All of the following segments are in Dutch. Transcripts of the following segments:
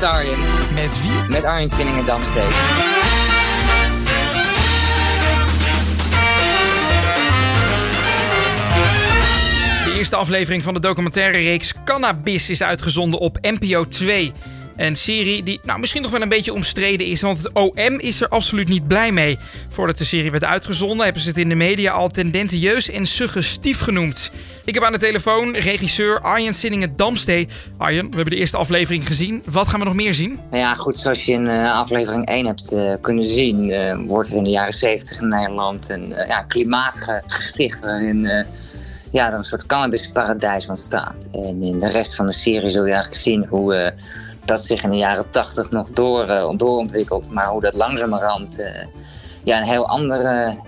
Met Arjen. Met wie? Met Arjen Sinningen Damsteek. De eerste aflevering van de documentaire reeks Cannabis is uitgezonden op NPO 2. Een serie die nou, misschien nog wel een beetje omstreden is, want het OM is er absoluut niet blij mee. Voordat de serie werd uitgezonden hebben ze het in de media al tendentieus en suggestief genoemd. Ik heb aan de telefoon regisseur Arjen Sinningen Damstee. Arjen, we hebben de eerste aflevering gezien. Wat gaan we nog meer zien? Nou ja, goed, zoals je in uh, aflevering 1 hebt uh, kunnen zien, uh, wordt er in de jaren 70 in Nederland een ja, klimaat gesticht waarin ja, een soort cannabisparadijs ontstaat. En in de rest van de serie zul je eigenlijk zien hoe dat zich in de jaren 80 nog door, doorontwikkelt, maar hoe dat langzamerhand ja, een heel andere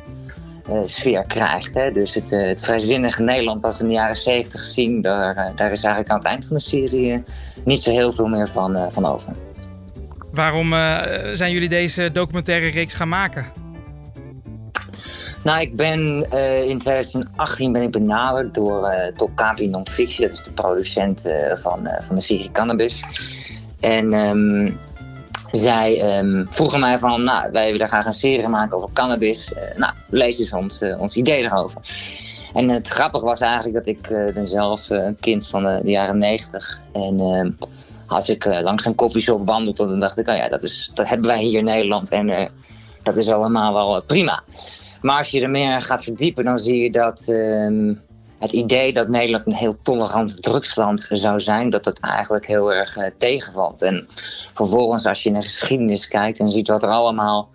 uh, sfeer krijgt. Hè? Dus het, het vrijzinnige Nederland wat we in de jaren 70 zien, daar, daar is eigenlijk aan het eind van de serie niet zo heel veel meer van, van over. Waarom zijn jullie deze documentaire reeks gaan maken? Nou, ik ben in 2018 ben ik benaderd door uh, Top Capi Non-Fictie. Dat is de producent van, van de serie Cannabis. En um, zij um, vroegen mij van, nou, wij willen graag een serie maken over cannabis. Uh, nou, lees eens ons, uh, ons idee erover. En het grappige was eigenlijk dat ik uh, ben zelf een kind van de, jaren negentig. En ehm, als ik langs een koffieshop wandelde, dan dacht ik, oh ja, dat, is, dat hebben wij hier in Nederland. En dat is allemaal wel prima. Maar als je er meer gaat verdiepen, dan zie je dat het idee dat Nederland een heel tolerant drugsland zou zijn, dat dat eigenlijk heel erg uh, tegenvalt. En vervolgens, als je naar de geschiedenis kijkt en ziet wat er allemaal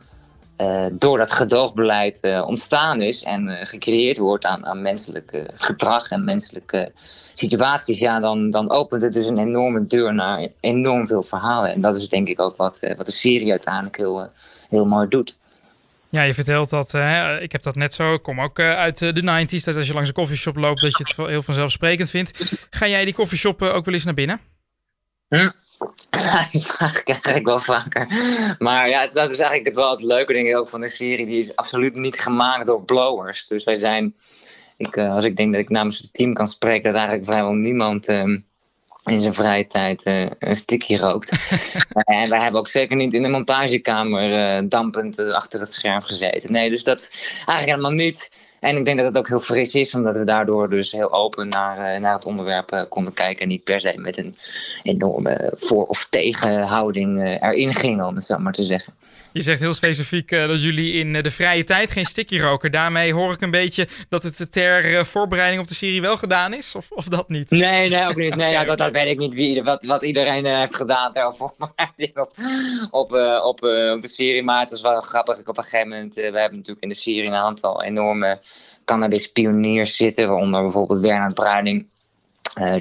uh, door dat gedoogbeleid uh, ontstaan is en gecreëerd wordt aan, aan menselijk gedrag en menselijke situaties, ja, dan, dan opent het dus een enorme deur naar enorm veel verhalen. En dat is denk ik ook wat, wat de serie uiteindelijk heel, heel mooi doet. Ja, je vertelt dat, uh, ik heb dat net zo, ik kom ook uh, uit de 90s, dat als je langs een koffieshop loopt, dat je het heel vanzelfsprekend vindt. Ga jij die koffieshop ook wel eens naar binnen? Hm? die vraag krijg ik wel vaker. Maar ja, dat is eigenlijk wel het leuke, ik, ook van de serie. Die is absoluut niet gemaakt door blowers. Dus wij zijn, ik, als ik denk dat ik namens het team kan spreken, dat eigenlijk vrijwel niemand... Um, in zijn vrije tijd uh, een stikje rookt. en wij hebben ook zeker niet in de montagekamer uh, dampend uh, achter het scherm gezeten. Nee, dus dat eigenlijk helemaal niet. En ik denk dat het ook heel fris is, omdat we daardoor dus heel open naar, naar het onderwerp konden kijken. En niet per se met een enorme voor- of tegenhouding erin gingen, om het zo maar te zeggen. Je zegt heel specifiek uh, dat jullie in uh, de vrije tijd geen sticky roken. Daarmee hoor ik een beetje dat het ter uh, voorbereiding op de serie wel gedaan is, of, of dat niet? Nee, nee, ook niet. Nee, dat, dat weet ik niet wie, wat, wat iedereen heeft gedaan ter voorbereiding op, op, op, op de serie. Maar het is wel grappig. Op een gegeven moment, we hebben natuurlijk in de serie een aantal enorme cannabis-pioniers zitten, waaronder bijvoorbeeld Bernard Bruining.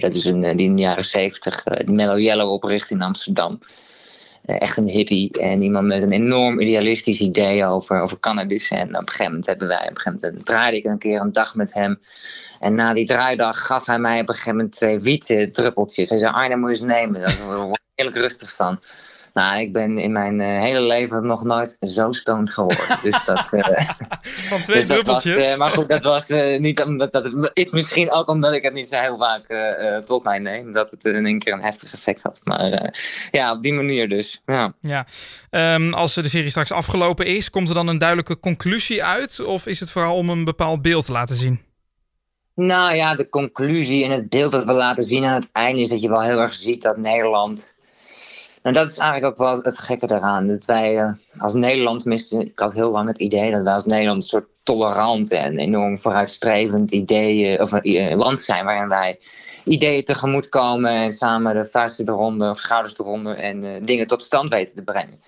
dat is een, die in de jaren zeventig de Mellow Yellow opricht in Amsterdam. Uh, echt een hippie en iemand met een enorm idealistisch idee over, over cannabis. En op een gegeven moment hebben wij, op een gegeven moment draaide ik een keer een dag met hem. En na die draaidag gaf hij mij op een gegeven moment twee witte druppeltjes. Hij zei, Arne, moet je eens nemen. Dat wordt heerlijk rustig van. Nou, ik ben in mijn uh, hele leven nog nooit zo stoned geworden. Dus dat, uh, Van twee dus druppeltjes? Was, uh, maar goed, dat was niet omdat dat is misschien ook omdat ik het niet zo heel vaak tot mij neem. Dat het in één keer een heftig effect had. Maar ja, op die manier dus. Ja. ja. Um, als de serie straks afgelopen is, komt er dan een duidelijke conclusie uit? Of is het vooral om een bepaald beeld te laten zien? Nou ja, de conclusie en het beeld dat we laten zien aan het einde is dat je wel heel erg ziet dat Nederland en dat is eigenlijk ook wel het gekke daaraan. Dat wij uh, als Nederland, tenminste, ik had heel lang het idee dat wij als Nederland een soort tolerant en enorm vooruitstrevend idee, of, uh, land zijn waarin wij ideeën tegemoet komen en samen de vuisten eronder of schouders eronder en dingen tot stand weten te brengen.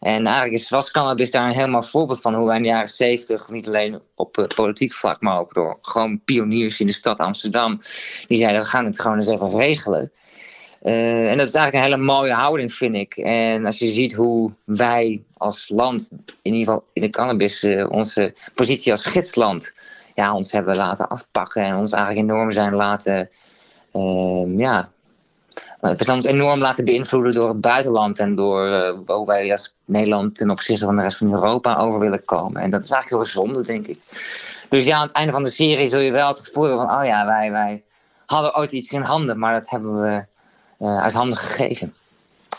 En eigenlijk is wascannabis daar een helemaal voorbeeld van hoe wij in de jaren zeventig, niet alleen op uh, politiek vlak, maar ook door gewoon pioniers in de stad Amsterdam, die zeiden we gaan het gewoon eens even regelen. Uh, en dat is eigenlijk een hele mooie houding, vind ik. En als je ziet hoe wij als land, in ieder geval in de cannabis, uh, onze positie als gidsland, ja, ons hebben laten afpakken en ons eigenlijk enorm zijn laten, ja, we zijn ons enorm laten beïnvloeden door het buitenland en door uh, hoe wij als Nederland ten opzichte van de rest van Europa over willen komen. En dat is eigenlijk heel zonde, denk ik. Dus ja, aan het einde van de serie zul je wel het gevoel hebben van, oh ja, wij, wij hadden ooit iets in handen, maar dat hebben we uh, uit handen gegeven.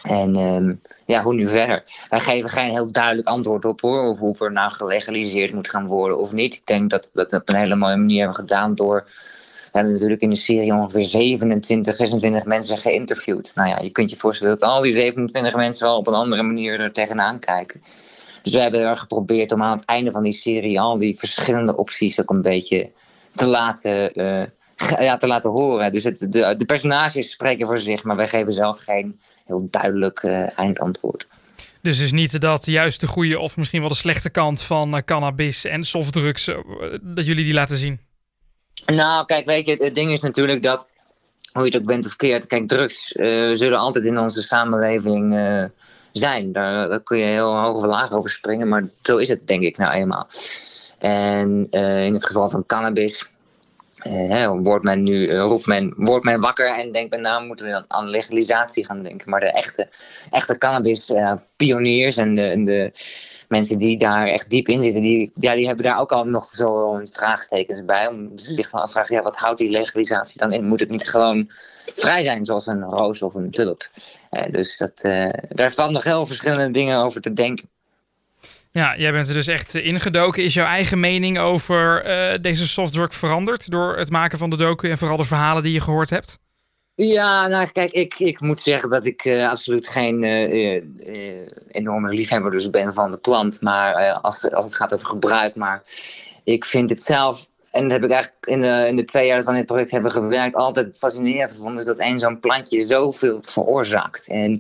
En ehm, ja, hoe nu verder? Wij geven geen heel duidelijk antwoord op hoor, of of er nou gelegaliseerd moet gaan worden of niet. Ik denk dat we dat op een hele mooie manier hebben gedaan door. We hebben natuurlijk in de serie ongeveer 27, 26 mensen geïnterviewd. Nou ja, je kunt je voorstellen dat al die 27 mensen wel op een andere manier er tegenaan kijken. Dus we hebben er geprobeerd om aan het einde van die serie al die verschillende opties ook een beetje te laten, uh, ja, te laten horen. Dus het, de, de personages spreken voor zich, maar wij geven zelf geen heel duidelijk uh, eindantwoord. Dus is niet dat juist de goede of misschien wel de slechte kant van uh, cannabis en softdrugs, dat jullie die laten zien? Nou, kijk, weet je, het ding is natuurlijk dat, hoe je het ook bent of keert, kijk, drugs zullen altijd in onze samenleving zijn. Daar, daar, kun je heel hoog of laag over springen, maar zo is het denk ik nou eenmaal. En in het geval van cannabis uh, wordt men nu, roept men, wordt men wakker en denkt men, nou moeten we aan legalisatie gaan denken. Maar de echte, echte cannabis-pioniers en, de, en de mensen die daar echt diep in zitten, die, ja, die hebben daar ook al nog zo een vraagtekens bij. Om zich dan afvragen, ja, wat houdt die legalisatie dan in? Moet het niet gewoon vrij zijn, zoals een roos of een tulp? dus dat, daar valt nog heel verschillende dingen over te denken. Ja, jij bent er dus echt ingedoken. Is jouw eigen mening over deze softdrug veranderd door het maken van de docu en vooral de verhalen die je gehoord hebt? Ja, nou kijk, ik, ik moet zeggen dat ik uh, absoluut geen uh, enorme liefhebber dus ben van de plant. Maar als, als het gaat over gebruik. Maar ik vind het zelf en dat heb ik eigenlijk in de, in de twee jaar dat we aan dit project hebben gewerkt altijd fascinerend gevonden. Is dat één zo'n plantje zoveel veroorzaakt. En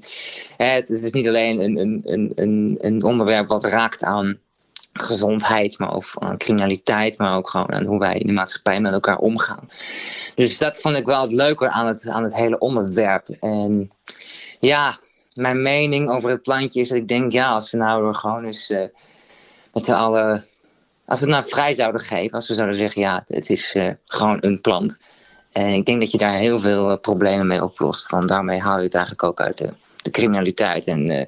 het is niet alleen een, een, een, een onderwerp wat raakt aan gezondheid, maar ook aan criminaliteit, maar ook gewoon aan hoe wij in de maatschappij met elkaar omgaan. Dus dat vond ik wel het leuker aan het, aan het hele onderwerp. En ja, mijn mening over het plantje is dat ik denk, ja, als we nou gewoon eens uh, met z'n allen als we het nou vrij zouden geven, als we zouden zeggen, ja, het is uh, gewoon een plant. En ik denk dat je daar heel veel uh, problemen mee oplost. Want daarmee haal je het eigenlijk ook uit de, de criminaliteit. En uh,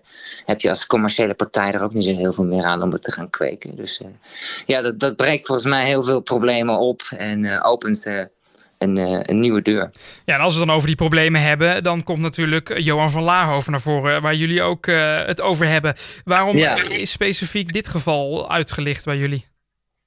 heb je als commerciële partij er ook niet zo heel veel meer aan om het te gaan kweken. Dus ja, dat, dat breekt volgens mij heel veel problemen op en opent een, een, nieuwe deur. Ja, en als we dan over die problemen hebben, dan komt natuurlijk Johan van Laarhoven naar voren, waar jullie ook het over hebben. Waarom is specifiek dit geval uitgelicht bij jullie?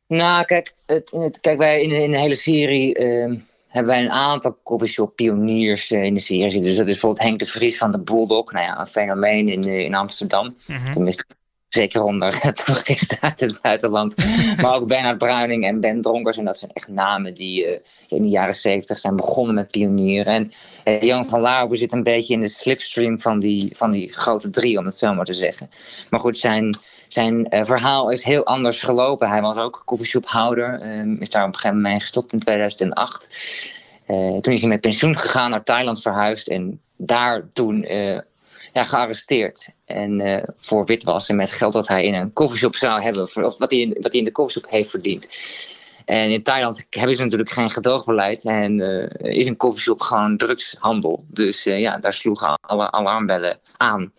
Nou, kijk, het, het, kijk wij in, in de hele serie uh, hebben wij een aantal coffeeshop pioniers uh, in de serie zitten. Dus dat is bijvoorbeeld Henk de Vries van de Bulldog. Nou ja, een fenomeen in, in Amsterdam. Mm-hmm. Tenminste, zeker onder toeristen uit het buitenland. maar ook Bernard Bruining en Ben Dronkers. En dat zijn echt namen die uh, in de jaren zeventig zijn begonnen met pionieren. En uh, Jan van Lauwen zit een beetje in de slipstream van die, van die grote drie, om het zo maar te zeggen. Maar goed, zijn zijn uh, verhaal is heel anders gelopen. Hij was ook koffieshophouder. Uh, is daar op een gegeven moment gestopt in 2008. Uh, toen is hij met pensioen gegaan, naar Thailand verhuisd. En daar toen eh, ja, gearresteerd. En voor witwassen met geld dat hij in een koffieshop zou hebben. Of wat hij in, wat hij in de koffieshop heeft verdiend. En in Thailand hebben ze natuurlijk geen gedoogbeleid. En uh, is een koffieshop gewoon drugshandel. Dus uh, ja, daar sloegen alle alarmbellen aan.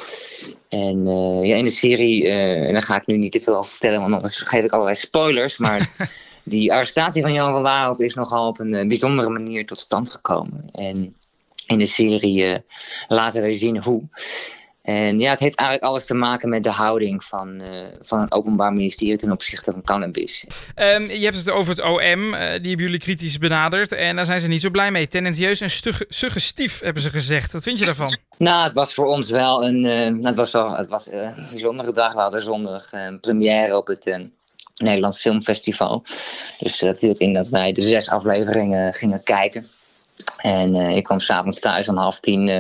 En uh, ja, in de serie, en daar ga ik nu niet te veel over vertellen, want anders geef ik allerlei spoilers. Maar die arrestatie van Jan van Laarhoff is nogal op een bijzondere manier tot stand gekomen. En in de serie laten wij zien hoe. En ja, het heeft eigenlijk alles te maken met de houding van, uh, van een openbaar ministerie ten opzichte van cannabis. Um, je hebt het over het OM, uh, die hebben jullie kritisch benaderd. En daar zijn ze niet zo blij mee. Tendentieus en suggestief, hebben ze gezegd. Wat vind je daarvan? Nou, het was voor ons wel een, uh, het was wel, het was, een bijzondere dag. We hadden zondag een première op het Nederlands Filmfestival. Dus dat hield in dat wij de zes afleveringen gingen kijken. En uh, ik kwam s'avonds thuis om half tien uh,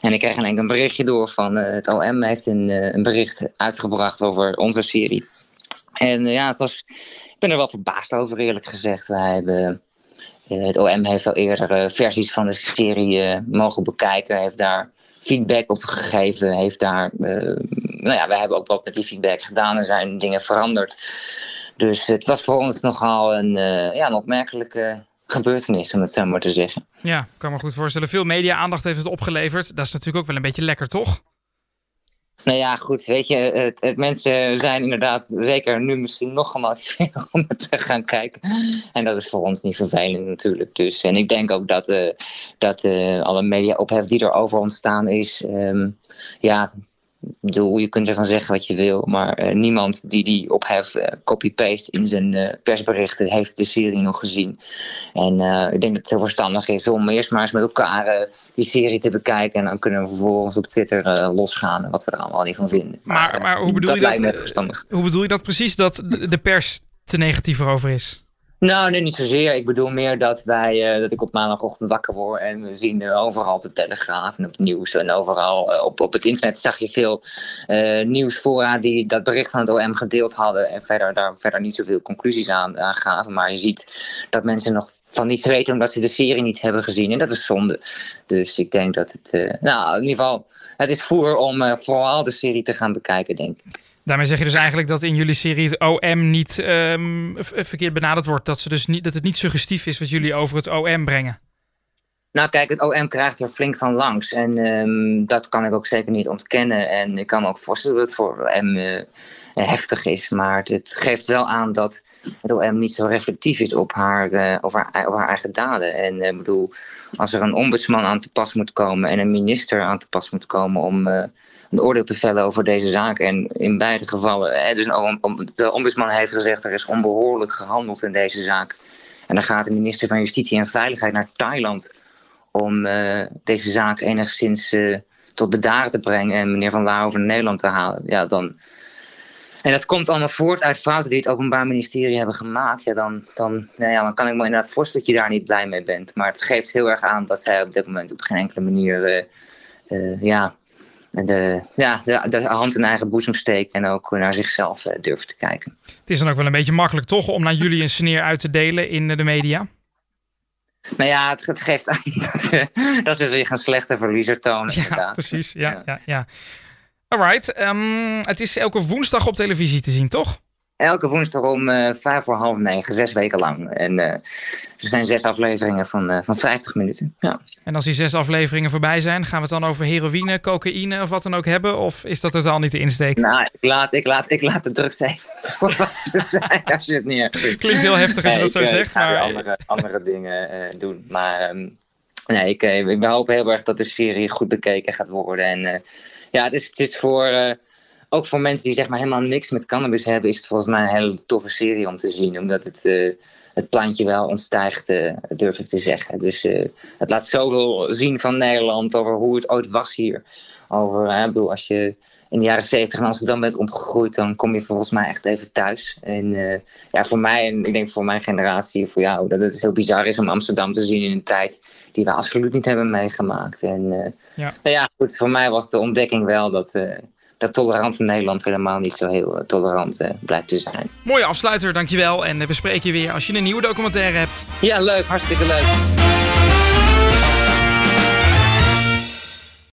en ik kreeg een berichtje door van uh, het OM heeft een, een, bericht uitgebracht over onze serie. En ja, het was, ik ben er wel verbaasd over eerlijk gezegd. Wij hebben, het OM heeft al eerder versies van de serie mogen bekijken, heeft daar feedback op gegeven, heeft daar, nou ja, wij hebben ook wat met die feedback gedaan en zijn dingen veranderd. Dus het was voor ons nogal een, ja, een opmerkelijke gebeurtenis, om het zo maar te zeggen. Ja, ik kan me goed voorstellen. Veel media-aandacht heeft het opgeleverd. Dat is natuurlijk ook wel een beetje lekker, toch? Nou ja, goed, weet je, het, het, mensen zijn inderdaad zeker nu misschien nog gemotiveerd om het te gaan kijken. En dat is voor ons niet vervelend natuurlijk. Dus, en ik denk ook dat, uh, dat uh, alle media ophef die er over ontstaan is, um, ja, bedoel, je kunt ervan zeggen wat je wil, maar uh, niemand die die ophef uh, copy-paste in zijn uh, persberichten heeft de serie nog gezien. En ik denk dat het heel verstandig is om eerst maar eens met elkaar die serie te bekijken. En dan kunnen we vervolgens op Twitter losgaan wat we er allemaal niet van vinden. Maar, maar, maar hoe, bedoel dat je dat, hoe bedoel je dat precies dat de pers te negatief erover is? Nou, nee, niet zozeer. Ik bedoel meer dat wij, uh, dat ik op maandagochtend wakker word en we zien uh, overal de Telegraaf en op het nieuws en overal uh, op, op het internet zag je veel nieuwsfora die dat bericht van het OM gedeeld hadden en verder daar verder niet zoveel conclusies aan, aan gaven. Maar je ziet dat mensen nog van niets weten omdat ze de serie niet hebben gezien en dat is zonde. Dus ik denk dat het, nou, in ieder geval, het is voer om vooral de serie te gaan bekijken, denk ik. Daarmee zeg je dus eigenlijk dat in jullie serie het OM niet um, verkeerd benaderd wordt. Dat, ze dus niet, dat het niet suggestief is wat jullie over het OM brengen. Nou, kijk, het OM krijgt er flink van langs. En um, dat kan ik ook zeker niet ontkennen. En ik kan me ook voorstellen dat het voor OM uh, heftig is. Maar het, geeft wel aan dat het OM niet zo reflectief is op haar, uh, haar, eigen daden. En ik bedoel, als er een ombudsman aan te pas moet komen en een minister aan te pas moet komen om een oordeel te vellen over deze zaak. En in beide gevallen, dus de ombudsman heeft gezegd er is onbehoorlijk gehandeld in deze zaak. En dan gaat de minister van Justitie en Veiligheid naar Thailand om uh, deze zaak enigszins uh, tot bedaren te brengen en meneer Van Laar over Nederland te halen. Ja, dan... En dat komt allemaal voort uit fouten die het Openbaar Ministerie hebben gemaakt. Ja, dan, dan, nou ja, dan kan ik me inderdaad voorstellen dat je daar niet blij mee bent. Maar het geeft heel erg aan dat zij op dit moment op geen enkele manier uh, ja, de, ja, de, hand in eigen boezem steken en ook naar zichzelf uh, durven te kijken. Het is dan ook wel een beetje makkelijk toch om naar jullie een sneer uit te delen in de media? Nou ja, het, het geeft aan dat, dat ze zich een slechte verliezer tonen. Ja, precies. Ja, ja. ja, ja. Alright. Um, het is elke woensdag op televisie te zien, toch? Elke woensdag om uh, vijf voor half negen, zes weken lang. En uh, er zijn zes afleveringen van, uh, van 50 minuten. Ja. En als die zes afleveringen voorbij zijn, gaan we het dan over heroïne, cocaïne of wat dan ook hebben? Of is dat er al niet de insteek? Nou, ik laat, ik laat, ik laat de drugs zijn voor wat ze zijn als je het neer. Klinkt heel heftig als je dat zo zegt. Ik ga maar... andere, andere dingen doen. Maar um, nee, ik, ik hoop heel erg dat de serie goed bekeken gaat worden. En ja, het is, het is voor ook voor mensen die zeg maar helemaal niks met cannabis hebben, is het volgens mij een hele toffe serie om te zien. Omdat het, uh, het plantje wel ontstijgt, uh, durf ik te zeggen. Dus uh, het laat zoveel zien van Nederland, over hoe het ooit was hier. Over, ik bedoel, als je in de jaren zeventig in Amsterdam bent opgegroeid, dan kom je volgens mij echt even thuis. En ja, voor mij, en ik denk voor mijn generatie, voor jou, dat het heel bizar is om Amsterdam te zien in een tijd die we absoluut niet hebben meegemaakt. En ja. Nou ja, goed, voor mij was de ontdekking wel dat dat tolerante Nederland helemaal niet zo heel eh, tolerant uh, blijkt te zijn. Mooie afsluiter, dankjewel. En we spreken je weer als je een nieuwe documentaire hebt. Ja, leuk. Hartstikke leuk.